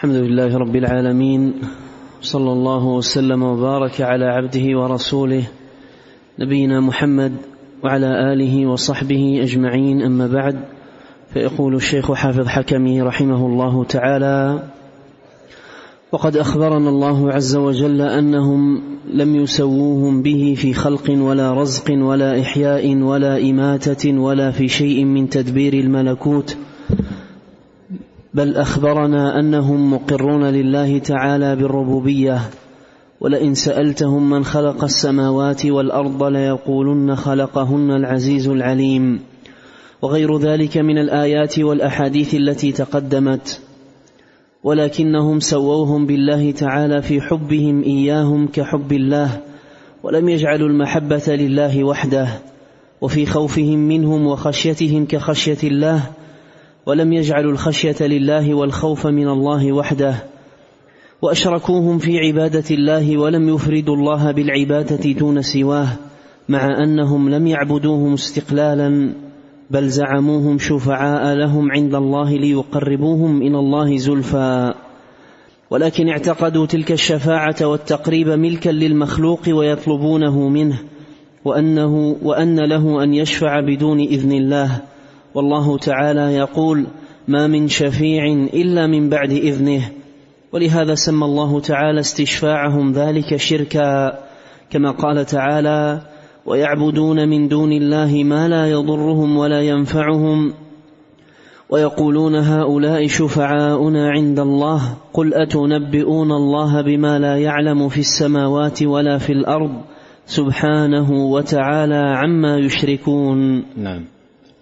الحمد لله رب العالمين صلى الله وسلم وبارك على عبده ورسوله نبينا محمد وعلى آله وصحبه أجمعين أما بعد فيقول الشيخ حافظ حكمي رحمه الله تعالى وقد أخبرنا الله عز وجل أنهم لم يسووهم به في خلق ولا رزق ولا إحياء ولا إماتة ولا في شيء من تدبير الملكوت بل أخبرنا أنهم مقرون لله تعالى بالربوبية ولئن سألتهم من خلق السماوات والأرض ليقولن خلقهن العزيز العليم. وغير ذلك من الآيات والأحاديث التي تقدمت ولكنهم سووهم بالله تعالى في حبهم إياهم كحب الله ولم يجعلوا المحبة لله وحده وفي خوفهم منهم وخشيتهم كخشية الله ولم يجعلوا الخشية لله والخوف من الله وحده وأشركوهم في عبادة الله ولم يفردوا الله بالعبادة دون سواه مع أنهم لم يعبدوهم استقلالا بل زعموهم شفعاء لهم عند الله ليقربوهم إلى الله زلفى. ولكن اعتقدوا تلك الشفاعة والتقريب ملكا للمخلوق ويطلبونه منه وأنه وأن له أن يشفع بدون إذن الله. والله تعالى يقول ما من شفيع إلا من بعد إذنه ولهذا سمى الله تعالى استشفاعهم ذلك شركا كما قال تعالى ويعبدون من دون الله ما لا يضرهم ولا ينفعهم ويقولون هؤلاء شفعاؤنا عند الله قل أتنبئون الله بما لا يعلم في السماوات ولا في الأرض سبحانه وتعالى عما يشركون. نعم.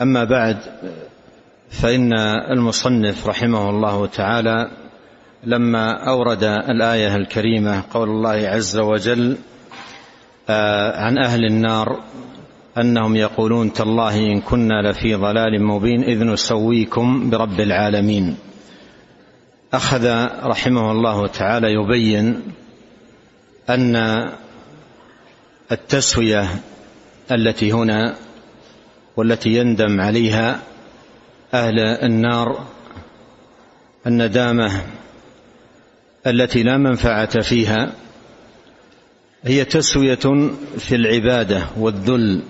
أما بعد فإن المصنف رحمه الله تعالى لما أورد الآية الكريمة قول الله عز وجل عن أهل النار أنهم يقولون تالله إن كنا لفي ضلال مبين إذ نسويكم برب العالمين. أخذ رحمه الله تعالى يبين أن التسوية التي هنا والتي يندم عليها أهل النار الندامة التي لا منفعة فيها هي تسوية في العبادة والذل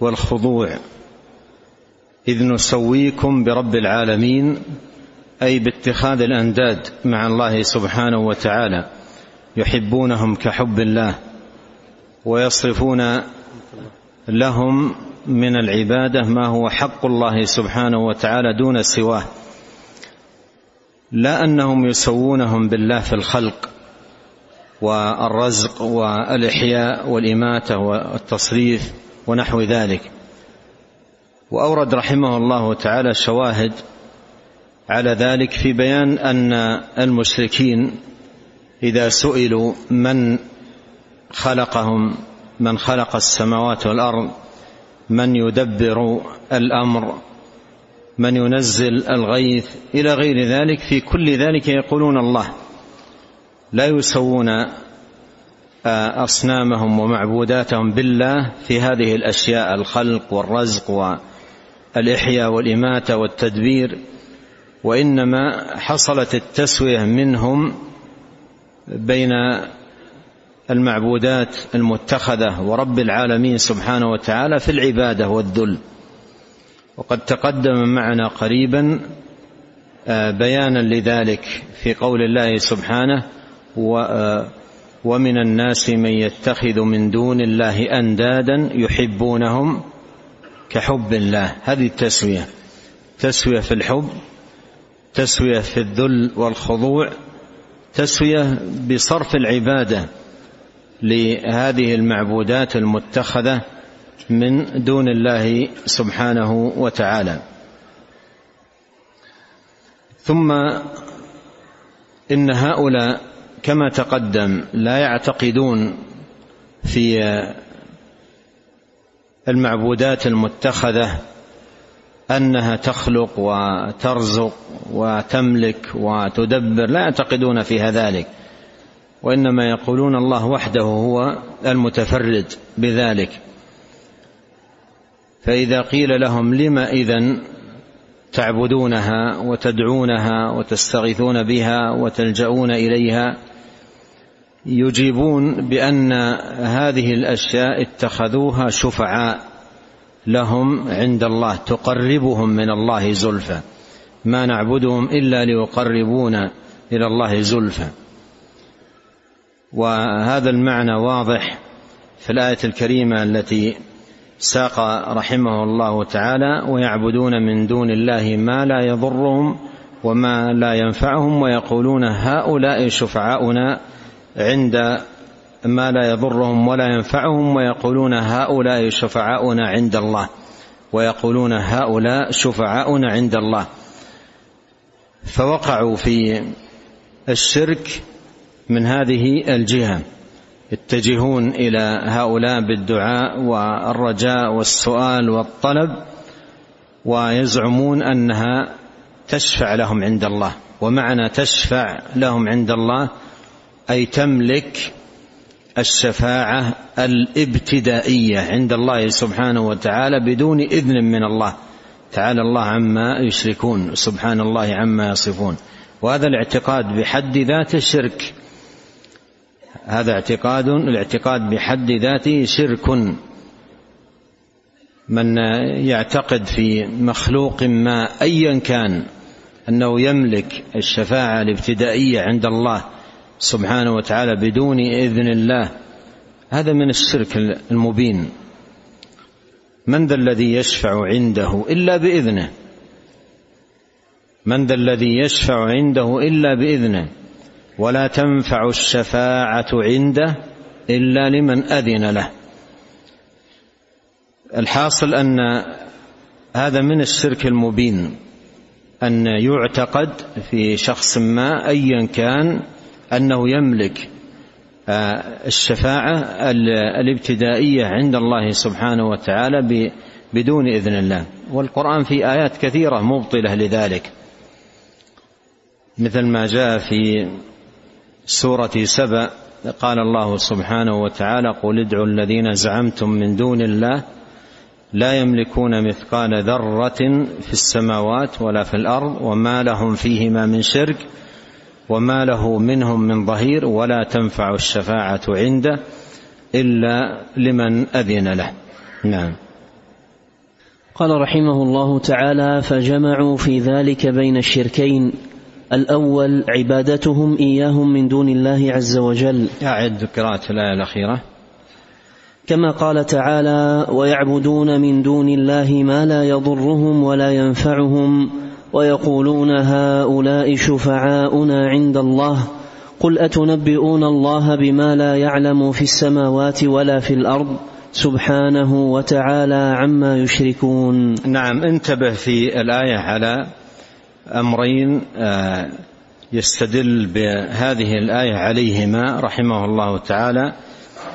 والخضوع. إذ نسويكم برب العالمين أي باتخاذ الأنداد مع الله سبحانه وتعالى. يحبونهم كحب الله ويصرفون لهم من العبادة ما هو حق الله سبحانه وتعالى دون سواه. لا أنهم يسوونهم بالله في الخلق والرزق والإحياء والإماتة والتصريف ونحو ذلك. وأورد رحمه الله تعالى شواهد على ذلك في بيان أن المشركين إذا سئلوا من خلقهم من خلق السماوات والأرض من يدبر الأمر من ينزل الغيث إلى غير ذلك في كل ذلك يقولون الله. لا يسوون أصنامهم ومعبوداتهم بالله في هذه الأشياء الخلق والرزق والإحياء والإماتة والتدبير وإنما حصلت التسوية منهم بين المعبودات المتخذة ورب العالمين سبحانه وتعالى في العبادة والذل. وقد تقدم معنا قريبا بيانا لذلك في قول الله سبحانه ومن الناس من يتخذ من دون الله اندادا يحبونهم كحب الله. هذه التسوية. تسوية في الحب تسوية في الذل والخضوع تسوية بصرف العبادة. لهذه المعبودات المتخذة من دون الله سبحانه وتعالى. ثم إن هؤلاء كما تقدم لا يعتقدون في المعبودات المتخذة أنها تخلق وترزق وتملك وتدبر لا يعتقدون فيها ذلك. وإنما يقولون الله وحده هو المتفرد بذلك. فإذا قيل لهم لم إذن تعبدونها وتدعونها وتستغيثون بها وتلجؤون إليها يجيبون بأن هذه الأشياء اتخذوها شفعاء لهم عند الله تقربهم من الله زلفى. ما نعبدهم إلا ليقربونا إلى الله زلفى. وهذا المعنى واضح في الآية الكريمة التي ساق رحمه الله تعالى ويعبدون من دون الله ما لا يضرهم وما لا ينفعهم ويقولون هؤلاء شفعاؤنا عند ما لا يضرهم ولا ينفعهم ويقولون هؤلاء شفعاؤنا عند الله ويقولون هؤلاء شفعاؤنا عند الله. فوقعوا في الشرك من هذه الجهة. يتجهون إلى هؤلاء بالدعاء والرجاء والسؤال والطلب ويزعمون أنها تشفع لهم عند الله. ومعنى تشفع لهم عند الله أي تملك الشفاعة الابتدائية عند الله سبحانه وتعالى بدون إذن من الله. تعالى الله عما يشركون سبحان الله عما يصفون. وهذا الاعتقاد بحد ذاته شرك هذا اعتقاد الاعتقاد بحد ذاته شرك. من يعتقد في مخلوق ما ايا كان أنه يملك الشفاعة الابتدائية عند الله سبحانه وتعالى بدون إذن الله هذا من الشرك المبين. من ذا الذي يشفع عنده إلا بإذنه؟ من ذا الذي يشفع عنده إلا بإذنه؟ ولا تنفع الشفاعة عنده إلا لمن أذن له. الحاصل أن هذا من الشرك المبين أن يعتقد في شخص ما ايا كان أنه يملك آه، الشفاعة الابتدائية عند الله سبحانه وتعالى بدون إذن الله. والقرآن في آيات كثيرة مبطلة لذلك. مثل ما جاء في سورة سبأ قال الله سبحانه وتعالى قل ادعوا الذين زعمتم من دون الله لا يملكون مثقال ذرة في السماوات ولا في الأرض وما لهم فيهما من شرك وما له منهم من ظهير ولا تنفع الشفاعة عنده إلا لمن أذن له. نعم. قال رحمه الله تعالى فجمعوا في ذلك بين الشركين الأول عبادتهم إياهم من دون الله عز وجل. أعد قراءة الآية الأخيرة. كما قال تعالى ويعبدون من دون الله ما لا يضرهم ولا ينفعهم ويقولون هؤلاء شفعاؤنا عند الله. قل أتنبئون الله بما لا يعلم في السماوات ولا في الأرض؟ سبحانه وتعالى عما يشركون. نعم انتبه في الآية على أمرين آه، يستدل بهذه الآية عليهما رحمه الله تعالى.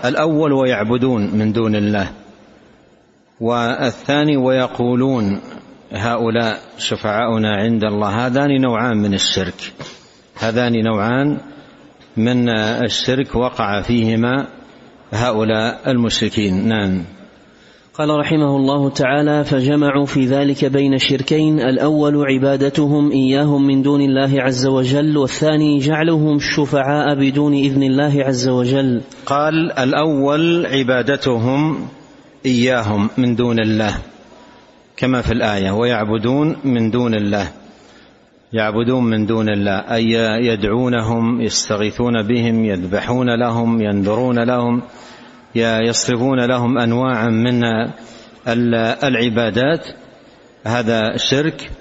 الأول ويعبدون من دون الله والثاني ويقولون هؤلاء شفعاؤنا عند الله. هذان نوعان من الشرك هذان نوعان من الشرك وقع فيهما هؤلاء المشركين. نعم. قال رحمه الله تعالى فجمعوا في ذلك بين شركين الأول عبادتهم إياهم من دون الله عز وجل والثاني جعلهم الشفعاء بدون إذن الله عز وجل. قال الأول عبادتهم إياهم من دون الله كما في الآية ويعبدون من دون الله يعبدون من دون الله أي يدعونهم يستغيثون بهم يذبحون لهم ينذرون لهم يصرفون لهم أنواعا من العبادات. هذا شرك.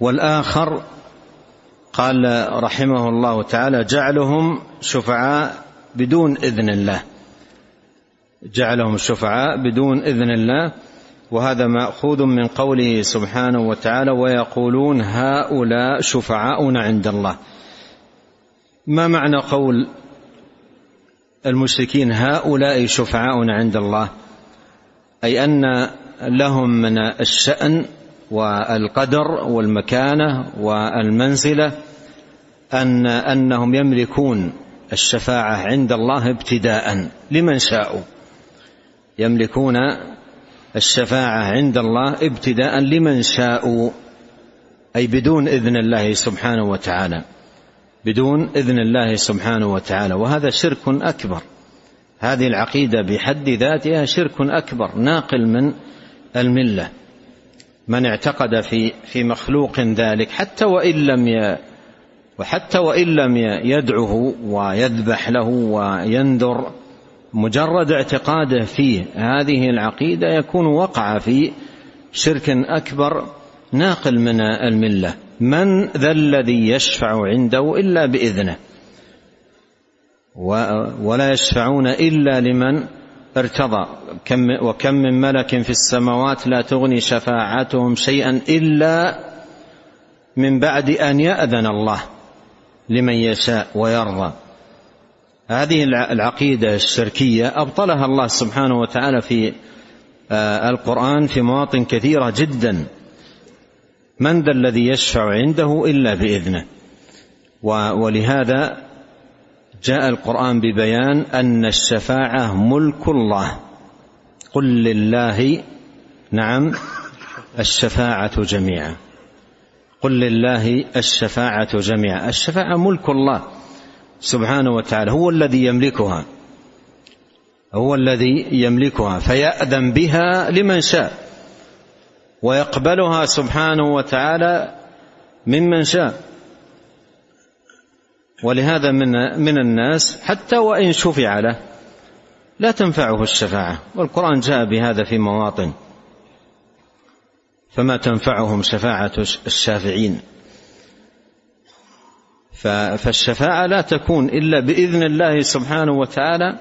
والآخر قال رحمه الله تعالى جعلهم شفعاء بدون إذن الله. جعلهم شفعاء بدون إذن الله. وهذا مأخوذ من قوله سبحانه وتعالى ويقولون هؤلاء شفعاؤنا عند الله. ما معنى قول المشركين هؤلاء شفعاؤنا عند الله أي أن لهم من الشأن والقدر والمكانة والمنزلة أن أنهم يملكون الشفاعة عند الله ابتداء لمن شاءوا. يملكون الشفاعة عند الله ابتداء لمن شاءوا أي بدون إذن الله سبحانه وتعالى. بدون إذن الله سبحانه وتعالى. وهذا شرك أكبر. هذه العقيدة بحد ذاتها شرك أكبر ناقل من الملة. من اعتقد في في مخلوق ذلك حتى وإن لم ي وحتى وإن لم يدعه ويذبح له وينذر مجرد اعتقاده في هذه العقيدة يكون وقع في شرك أكبر ناقل من الملة. من ذا الذي يشفع عنده إلا بإذنه. ولا يشفعون إلا لمن ارتضى. كم وكم من ملك في السماوات لا تغني شفاعتهم شيئا إلا من بعد أن يأذن الله لمن يشاء ويرضى. هذه العقيدة الشركية أبطلها الله سبحانه وتعالى في آه، القرآن في مواطن كثيرة جدا. من ذا الذي يشفع عنده إلا بإذنه. ولهذا جاء القرآن ببيان أن الشفاعة ملك الله. قل لله نعم الشفاعة جميعا. قل لله الشفاعة جميعا. الشفاعة ملك الله سبحانه وتعالى هو الذي يملكها. هو الذي يملكها فيأذن بها لمن شاء. ويقبلها سبحانه وتعالى ممن شاء. ولهذا من من الناس حتى وإن شفع له لا تنفعه الشفاعة والقرآن جاء بهذا في مواطن. فما تنفعهم شفاعة الشافعين. فالشفاعة لا تكون إلا بإذن الله سبحانه وتعالى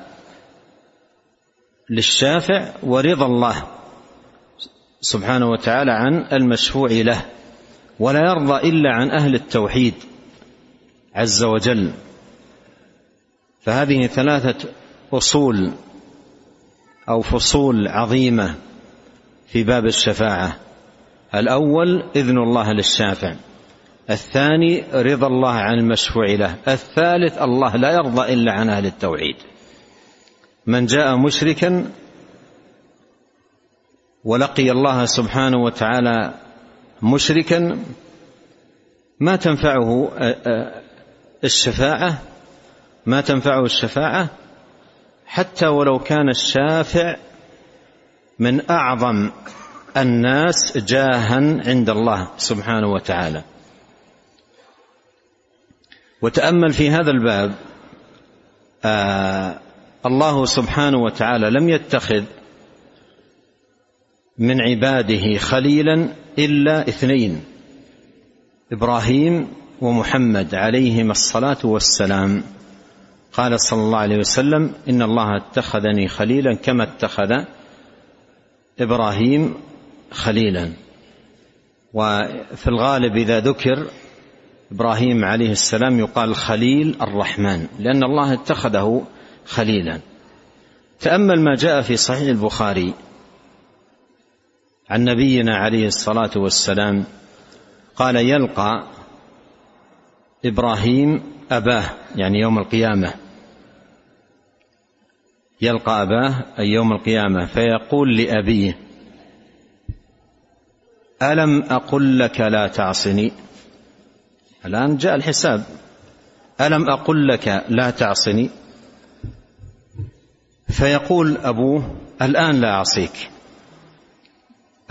للشافع ورضا الله. سبحانه وتعالى عن المشفوع له ولا يرضى إلا عن أهل التوحيد عز وجل. فهذه ثلاثة أصول أو فصول عظيمة في باب الشفاعة. الأول إذن الله للشافع. الثاني رضا الله عن المشفوع له. الثالث الله لا يرضى إلا عن أهل التوحيد. من جاء مشركا ولقي الله سبحانه وتعالى مشركا ما تنفعه الشفاعة ما تنفعه الشفاعة حتى ولو كان الشافع من أعظم الناس جاها عند الله سبحانه وتعالى. وتأمل في هذا الباب آه الله سبحانه وتعالى لم يتخذ من عباده خليلا إلا اثنين إبراهيم ومحمد عليهما الصلاة والسلام. قال صلى الله عليه وسلم إن الله اتخذني خليلا كما اتخذ إبراهيم خليلا. وفي الغالب إذا ذكر إبراهيم عليه السلام يقال خليل الرحمن لأن الله اتخذه خليلا. تأمل ما جاء في صحيح البخاري عن نبينا عليه الصلاة والسلام قال يلقى إبراهيم أباه يعني يوم القيامة. يلقى أباه أي يوم القيامة فيقول لأبيه ألم أقل لك لا تعصني؟ الآن جاء الحساب ألم أقل لك لا تعصني؟ فيقول أبوه الآن لا أعصيك.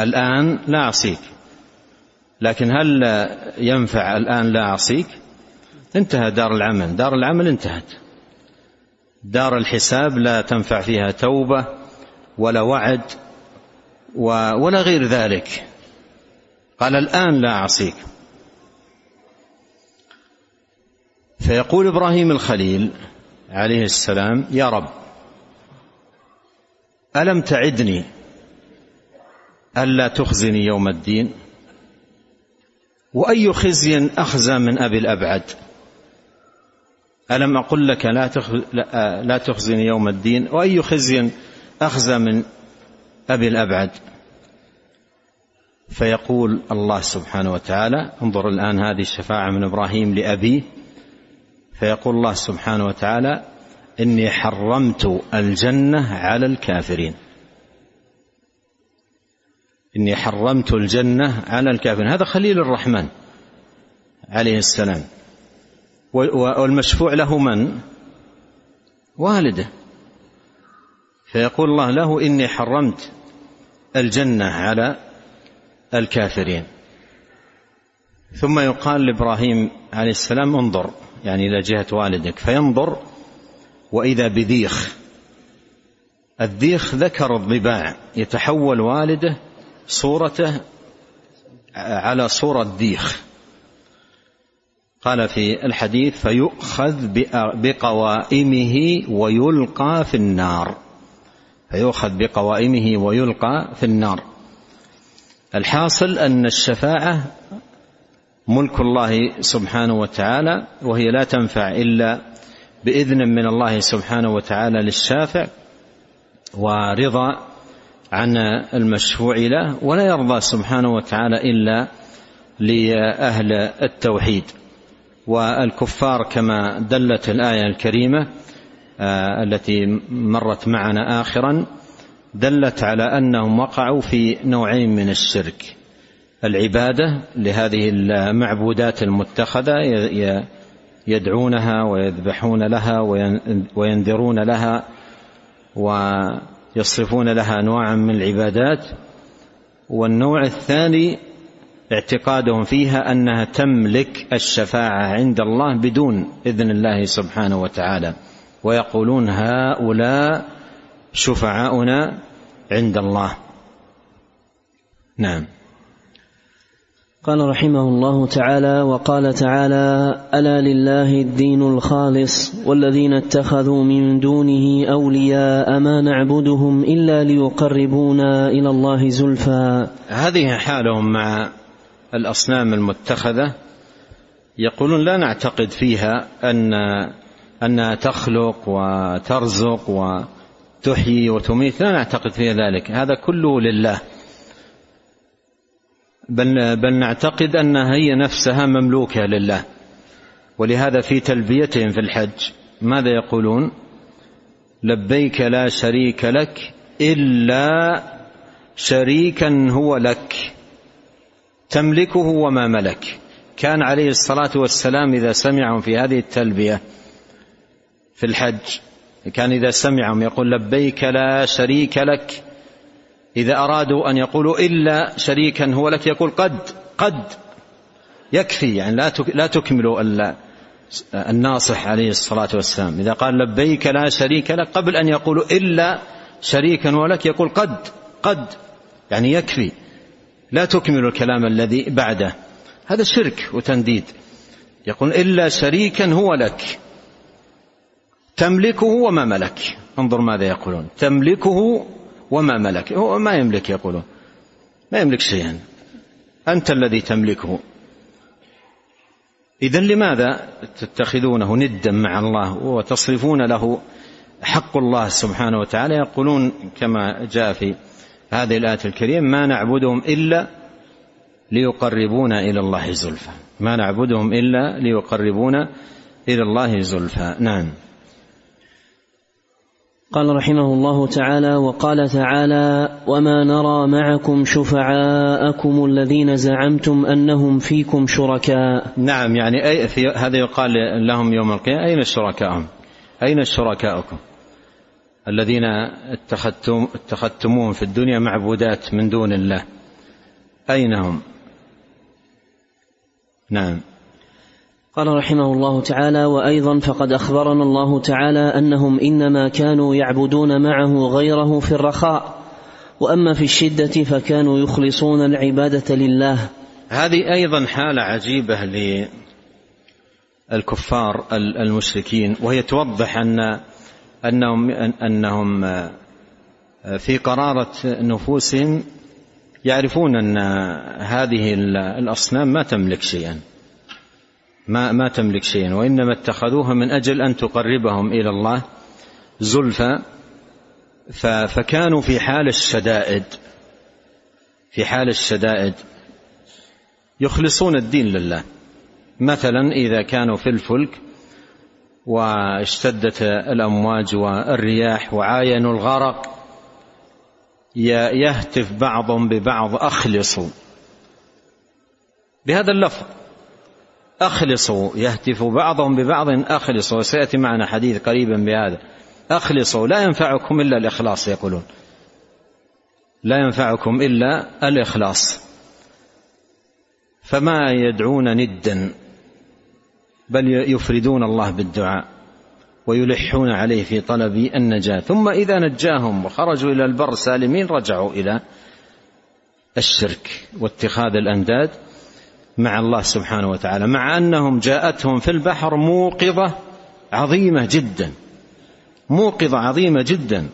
الآن لا أعصيك. لكن هل ينفع الآن لا أعصيك؟ انتهى دار العمل. دار العمل انتهت. دار الحساب لا تنفع فيها توبة ولا وعد ولا غير ذلك. قال الآن لا أعصيك. فيقول إبراهيم الخليل عليه السلام يا رب ألم تعدني ألا تخزني يوم الدين؟ وأي خزي أخزى من أبي الأبعد؟ ألم أقل لك لا, لا تخزني يوم الدين؟ وأي خزي أخزى من أبي الأبعد؟ فيقول الله سبحانه وتعالى انظر الآن هذه الشفاعة من إبراهيم لأبيه. فيقول الله سبحانه وتعالى إني حرمت الجنة على الكافرين. إني حرمت الجنة على الكافرين. هذا خليل الرحمن عليه السلام. والمشفوع له من؟ والده. فيقول الله له إني حرمت الجنة على الكافرين. ثم يقال لإبراهيم عليه السلام انظر يعني إلى جهة والدك فينظر وإذا بذيخ. الذيخ ذكر الضباع يتحول والده صورته على صورة ذيخ قال في الحديث فيؤخذ بقوائمه ويلقى في النار. فيؤخذ بقوائمه ويلقى في النار. الحاصل أن الشفاعة ملك الله سبحانه وتعالى وهي لا تنفع إلا بإذن من الله سبحانه وتعالى للشافع ورضا عن المشفوع له ولا يرضى سبحانه وتعالى إلا لأهل التوحيد. والكفار كما دلت الآية الكريمة آه، التي مرت معنا اخرا دلت على أنهم وقعوا في نوعين من الشرك. العبادة لهذه المعبودات المتخذة يدعونها ويذبحون لها وينذرون لها ويصرفون لها انواعا من العبادات والنوع الثاني اعتقادهم فيها أنها تملك الشفاعة عند الله بدون إذن الله سبحانه وتعالى. ويقولون هؤلاء شفعاؤنا عند الله. نعم. قال رحمه الله تعالى وقال تعالى ألا لله الدين الخالص والذين اتخذوا من دونه أولياء ما نعبدهم إلا ليقربونا إلى الله زلفى. هذه حالهم مع الأصنام المتخذة يقولون لا نعتقد فيها أن أنها تخلق وترزق وتحيي وتميت لا نعتقد فيها ذلك هذا كله لله. بل, بل نعتقد أنها هي نفسها مملوكة لله ولهذا في تلبيتهم في الحج ماذا يقولون؟ لبيك لا شريك لك إلا شريكا هو لك تملكه وما ملك. كان عليه الصلاة والسلام إذا سمعهم في هذه التلبية في الحج كان إذا سمعهم يقول لبيك لا شريك لك إذا أرادوا أن يقولوا إلا شريكا هو لك يقول قد قد. يكفي يعني لا لا تكملوا الناصح عليه الصلاة والسلام. إذا قال لبيك لا شريك لك قبل أن يقولوا إلا شريكا ولك يقول قد قد. يعني يكفي. لا تكمل الكلام الذي بعده. هذا شرك وتنديد. يقول إلا شريكا هو لك. تملكه وما ملك. انظر ماذا يقولون. تملكه وما ملك. هو ما يملك يقولون. ما يملك شيئا. أنت الذي تملكه. إذا لماذا تتخذونه ندا مع الله وتصرفون له حق الله سبحانه وتعالى؟ يقولون كما جاء في هذه الآية الكريمة ما نعبدهم إلا ليقربونا إلى الله زلفى. ما نعبدهم إلا ليقربونا إلى الله زلفى. نعم. قال رحمه الله تعالى وقال تعالى وما نرى معكم شفعاءكم الذين زعمتم انهم فيكم شركاء. نعم يعني أي في هذا يقال لهم يوم القيامة أين شركاءهم أين شركاؤكم؟ الذين اتخذتم اتخذتموهم في الدنيا معبودات من دون الله. أين هم؟ نعم. قال رحمه الله تعالى وأيضا فقد أخبرنا الله تعالى أنهم إنما كانوا يعبدون معه غيره في الرخاء وأما في الشدة فكانوا يخلصون العبادة لله. هذه أيضا حالة عجيبة للكفار المشركين وهي توضح ان انهم أنهم في قرارة نفوسهم يعرفون أن هذه الأصنام ما تملك شيئا. ما ما تملك شيئا وإنما اتخذوها من أجل أن تقربهم إلى الله زلفى. فكانوا في حال الشدائد في حال الشدائد يخلصون الدين لله. مثلا إذا كانوا في الفلك واشتدت الأمواج والرياح وعاينوا الغرق يهتف بعضهم ببعض أخلصوا. بهذا اللفظ. أخلصوا يهتف بعضهم ببعض أخلصوا. وسياتي معنا حديث قريبا بهذا. أخلصوا لا ينفعكم إلا الإخلاص يقولون. لا ينفعكم إلا الإخلاص. فما يدعون ندا بل يفردون الله بالدعاء ويلحون عليه في طلب النجاة. ثم إذا نجاهم وخرجوا إلى البر سالمين رجعوا إلى الشرك واتخاذ الأنداد. مع الله سبحانه وتعالى مع أنهم جاءتهم في البحر موقظة عظيمة جدا موقظة عظيمة جدا.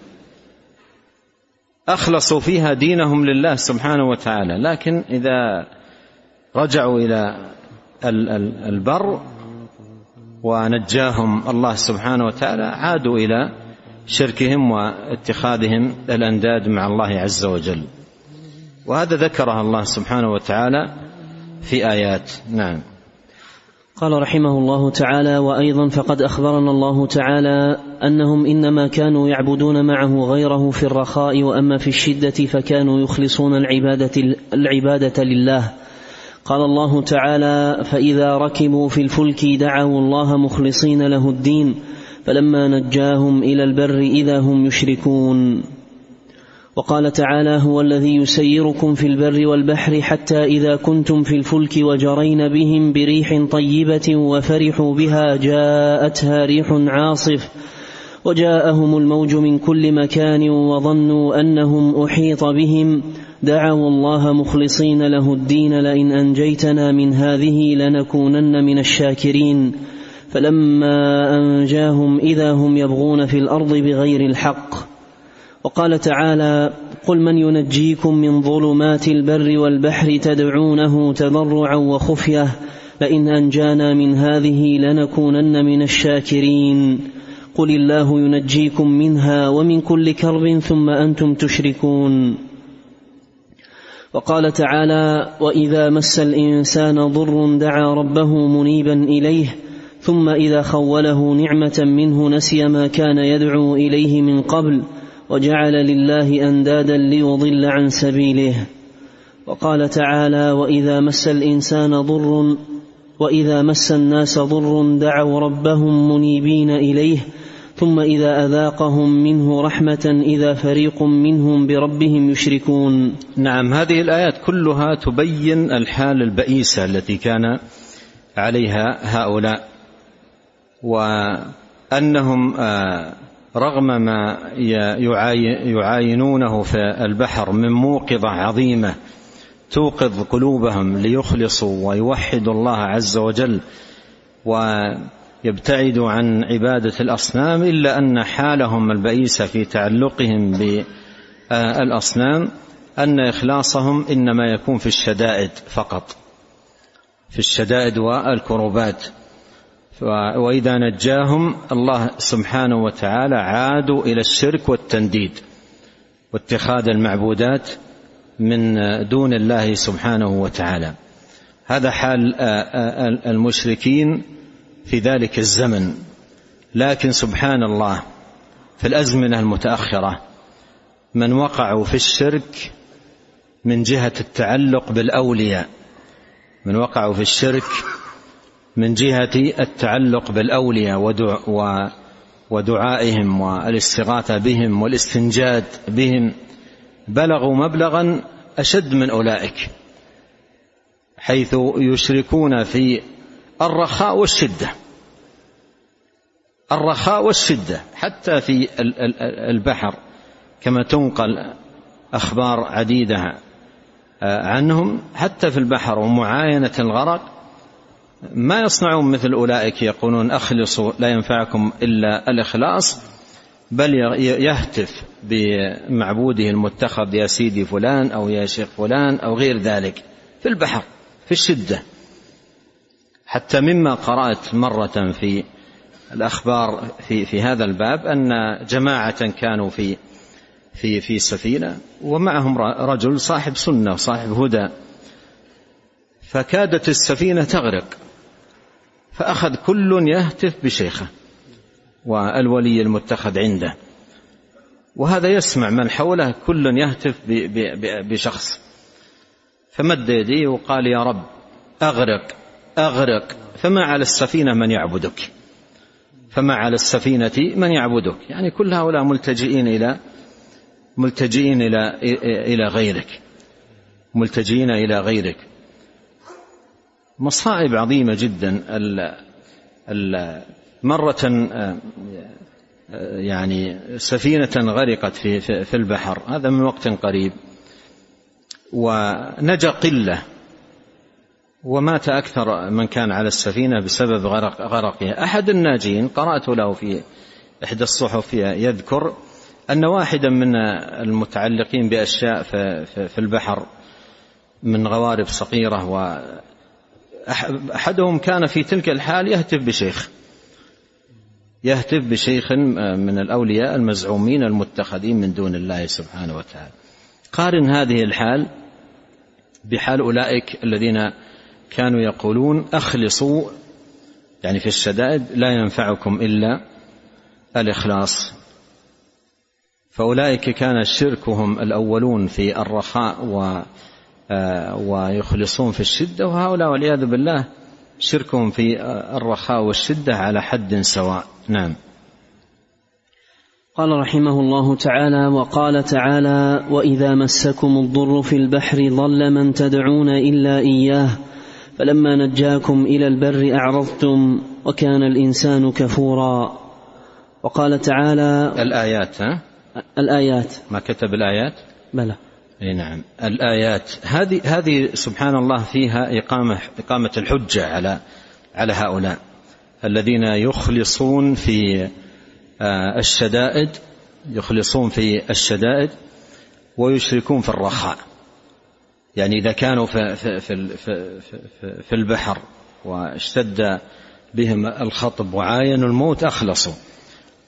أخلصوا فيها دينهم لله سبحانه وتعالى لكن إذا رجعوا إلى البر ونجاهم الله سبحانه وتعالى عادوا إلى شركهم واتخاذهم الأنداد مع الله عز وجل. وهذا ذكرها الله سبحانه وتعالى في آيات. نعم. قال رحمه الله تعالى وأيضا فقد أخبرنا الله تعالى أنهم إنما كانوا يعبدون معه غيره في الرخاء وأما في الشدة فكانوا يخلصون العبادة العبادة لله. قال الله تعالى فإذا ركبوا في الفلك دعوا الله مخلصين له الدين فلما نجاهم إلى البر إذا هم يشركون. وقال تعالى هو الذي يسيركم في البر والبحر حتى إذا كنتم في الفلك وجرين بهم بريح طيبة وفرحوا بها جاءتها ريح عاصف وجاءهم الموج من كل مكان وظنوا أنهم أحيط بهم دعوا الله مخلصين له الدين لئن أنجيتنا من هذه لنكونن من الشاكرين فلما أنجاهم إذا هم يبغون في الأرض بغير الحق وقال تعالى قل من ينجيكم من ظلمات البر والبحر تدعونه تضرعا وخفية لئن أنجانا من هذه لنكونن من الشاكرين قل الله ينجيكم منها ومن كل كرب ثم أنتم تشركون وقال تعالى وإذا مس الإنسان ضر دعا ربه منيبا إليه ثم إذا خوله نعمة منه نسي ما كان يدعو إليه من قبل وجعل لله أندادا ليضل عن سبيله. وقال تعالى وإذا مس الإنسان ضر وإذا مس الناس ضر دعوا ربهم منيبين إليه ثم إذا أذاقهم منه رحمة إذا فريق منهم بربهم يشركون. نعم هذه الآيات كلها تبين الحال البئيسة التي كان عليها هؤلاء وأنهم آه، رغم ما يعاينونه في البحر من موقظة عظيمة توقظ قلوبهم ليخلصوا ويوحدوا الله عز وجل و يبتعد عن عبادة الأصنام إلا أن حالهم البئيسة في تعلقهم بالأصنام أن إخلاصهم إنما يكون في الشدائد فقط في الشدائد والكروبات. وإذا نجاهم الله سبحانه وتعالى عادوا إلى الشرك والتنديد واتخاذ المعبودات من دون الله سبحانه وتعالى. هذا حال المشركين في ذلك الزمن. لكن سبحان الله في الأزمنة المتأخرة من وقعوا في الشرك من جهة التعلق بالأولياء. من وقعوا في الشرك من جهة التعلق بالأولياء ودعائهم والاستغاثة بهم والاستنجاد بهم بلغوا مبلغا أشد من أولئك حيث يشركون في الرخاء والشدة. الرخاء والشدة حتى في البحر كما تنقل أخبار عديدة آه، عنهم حتى في البحر ومعاينة الغرق ما يصنعون مثل أولئك يقولون أخلصوا لا ينفعكم إلا الإخلاص بل يهتف بمعبوده المتخذ يا سيدي فلان أو يا شيخ فلان أو غير ذلك في البحر في الشدة. حتى مما قرأت مرة في الأخبار في في هذا الباب أن جماعة كانوا في في في سفينة ومعهم رجل صاحب سنة وصاحب هدى فكادت السفينة تغرق. فأخذ كل يهتف بشيخه والولي المتخذ عنده. وهذا يسمع من حوله كل يهتف بشخص. فمد يديه وقال يا رب أغرق أغرق فما على السفينة من يعبدك؟ فما على السفينة من يعبدك؟ يعني كل هؤلاء ملتجئين إلى ملتجئين إلى إلى غيرك. ملتجئين إلى غيرك. مصائب عظيمة جدا. مرة آه، يعني سفينة غرقت في في البحر. هذا من وقت قريب. ونجا قلة. ومات أكثر من كان على السفينة بسبب غرق غرقها. أحد الناجين قرأت له في إحدى الصحف يذكر أن واحدا من المتعلقين بأشياء في البحر من غوارب صغيرة وأحدهم كان في تلك الحال يهتف بشيخ. يهتف بشيخ من الأولياء المزعومين المتخذين من دون الله سبحانه وتعالى. قارن هذه الحال بحال أولئك الذين كانوا يقولون أخلصوا يعني في الشدائد لا ينفعكم إلا الإخلاص. فأولئك كان شركهم الأولون في الرخاء و آه، ويخلصون في الشدة وهؤلاء والعياذ بالله شركهم في الرخاء والشدة على حد سواء. نعم. قال رحمه الله تعالى وقال تعالى وإذا مسكم الضر في البحر ضل من تدعون إلا إياه فلما نجاكم إلى البر أعرضتم وكان الإنسان كفورا. وقال تعالى الآيات ها؟ الآيات. ما كتب الآيات؟ بلى. نعم. الآيات هذه هذه سبحان الله فيها إقامة إقامة الحجة على على هؤلاء الذين يخلصون في آه، الشدائد يخلصون في الشدائد ويشركون في الرخاء. يعني إذا كانوا في, في, في, في, في البحر واشتد بهم الخطب وعاينوا الموت أخلصوا.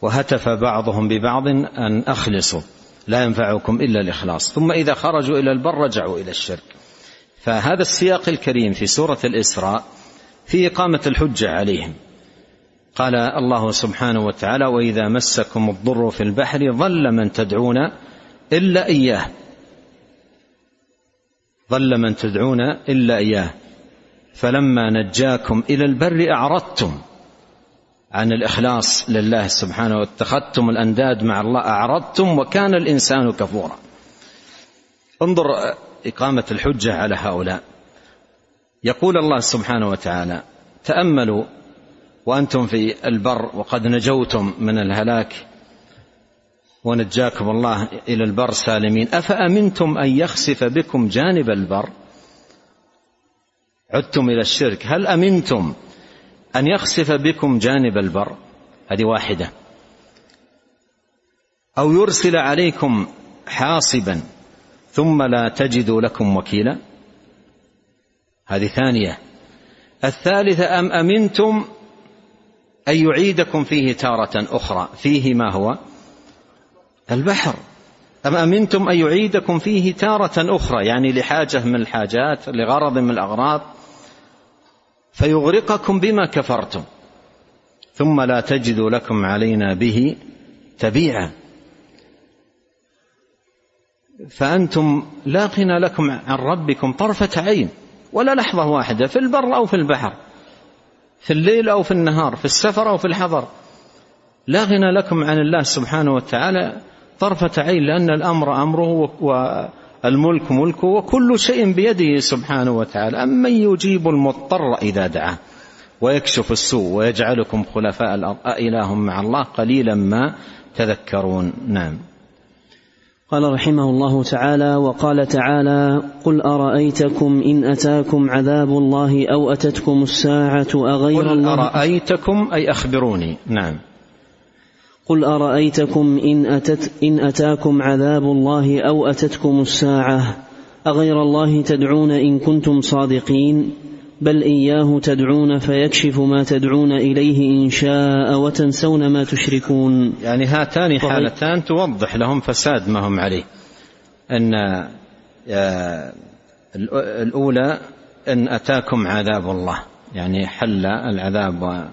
وهتف بعضهم ببعض أن أخلصوا. لا ينفعكم إلا الإخلاص. ثم إذا خرجوا إلى البر رجعوا إلى الشرك. فهذا السياق الكريم في سورة الإسراء في إقامة الحجة عليهم. قال الله سبحانه وتعالى وإذا مسكم الضر في البحر ظل من تدعون إلا إياه. ظل من تدعون إلا إياه. فلما نجاكم إلى البر أعرضتم. عن الإخلاص لله سبحانه واتخذتم الأنداد مع الله أعرضتم وكان الإنسان كفورا. انظر إقامة الحجة على هؤلاء. يقول الله سبحانه وتعالى تأملوا وأنتم في البر وقد نجوتم من الهلاك ونجاكم الله إلى البر سالمين. أفأمنتم أن يخسف بكم جانب البر؟ عدتم إلى الشرك. هل أمنتم أن يخسف بكم جانب البر. هذه واحدة. أو يرسل عليكم حاصبا ثم لا تجدوا لكم وكيلا. هذه ثانية. الثالثة أم أمنتم أن يعيدكم فيه تارة أخرى؟ فيه ما هو؟ البحر. أم أمنتم أن يعيدكم فيه تارة أخرى؟ يعني لحاجة من الحاجات لغرض من الأغراض. فيغرقكم بما كفرتم. ثم لا تجدوا لكم علينا به تبيعا. فأنتم لا غنى لكم عن ربكم طرفة عين ولا لحظة واحدة في البر أو في البحر في الليل أو في النهار في السفر أو في الحضر. لا غنى لكم عن الله سبحانه وتعالى طرفة عين لأن الأمر أمره والملك ملكه وكل شيء بيده سبحانه وتعالى. أمن يجيب المضطر إذا دعاه ويكشف السوء ويجعلكم خلفاء الأرض. أإله مع الله قليلا ما تذكرون. نعم. قال رحمه الله تعالى وقال تعالى قل أرأيتكم إن أتاكم عذاب الله أو أتتكم الساعة أغير قل الله؟ أرأيتكم أي أخبروني. نعم. قل أرأيتكم إن اتت إن أتاكم عذاب الله أو أتتكم الساعة أغير الله تدعون إن كنتم صادقين؟ بل إياه تدعون فيكشف ما تدعون إليه إن شاء وتنسون ما تشركون. يعني هاتان حالتان توضح لهم فساد ما هم عليه. أن آه، الأولى أن أتاكم عذاب الله. يعني حل العذاب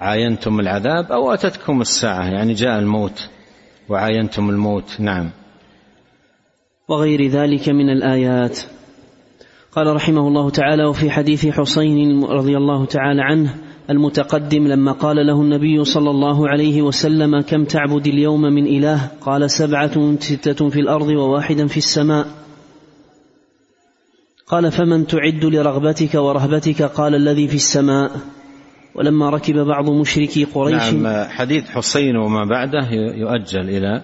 وعاينتم العذاب أو أتتكم الساعة يعني جاء الموت وعاينتم الموت نعم. وغير ذلك من الآيات. قال رحمه الله تعالى وفي حديث حسين رضي الله تعالى عنه المتقدم لما قال له النبي صلى الله عليه وسلم كم تعبد اليوم من إله؟ قال سبعة ستة في الأرض وواحدا في السماء. قال فمن تعد لرغبتك ورهبتك؟ قال الذي في السماء. ولما ركب بعض مشركي قريش. نعم حديث حسين وما بعده يؤجل إلى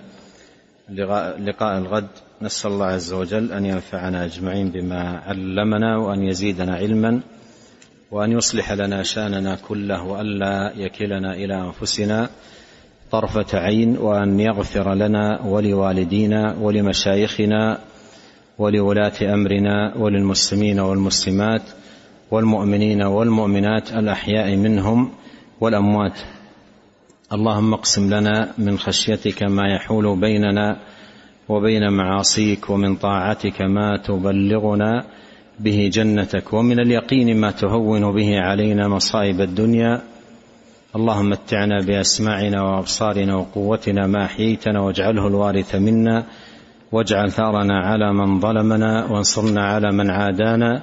لقاء الغد. نسأل الله عز وجل أن ينفعنا أجمعين بما علمنا وأن يزيدنا علما وأن يصلح لنا شأننا كله وألا يكلنا إلى أنفسنا طرفة عين وأن يغفر لنا ولوالدينا ولمشايخنا ولولاة أمرنا وللمسلمين والمسلمات والمؤمنين والمؤمنات الأحياء منهم والأموات. اللهم اقسم لنا من خشيتك ما يحول بيننا وبين معاصيك ومن طاعتك ما تبلغنا به جنتك ومن اليقين ما تهون به علينا مصائب الدنيا. اللهم متعنا بأسماعنا وأبصارنا وقوتنا ما أحييتنا واجعله الوارث منا واجعل ثارنا على من ظلمنا وانصرنا على من عادانا.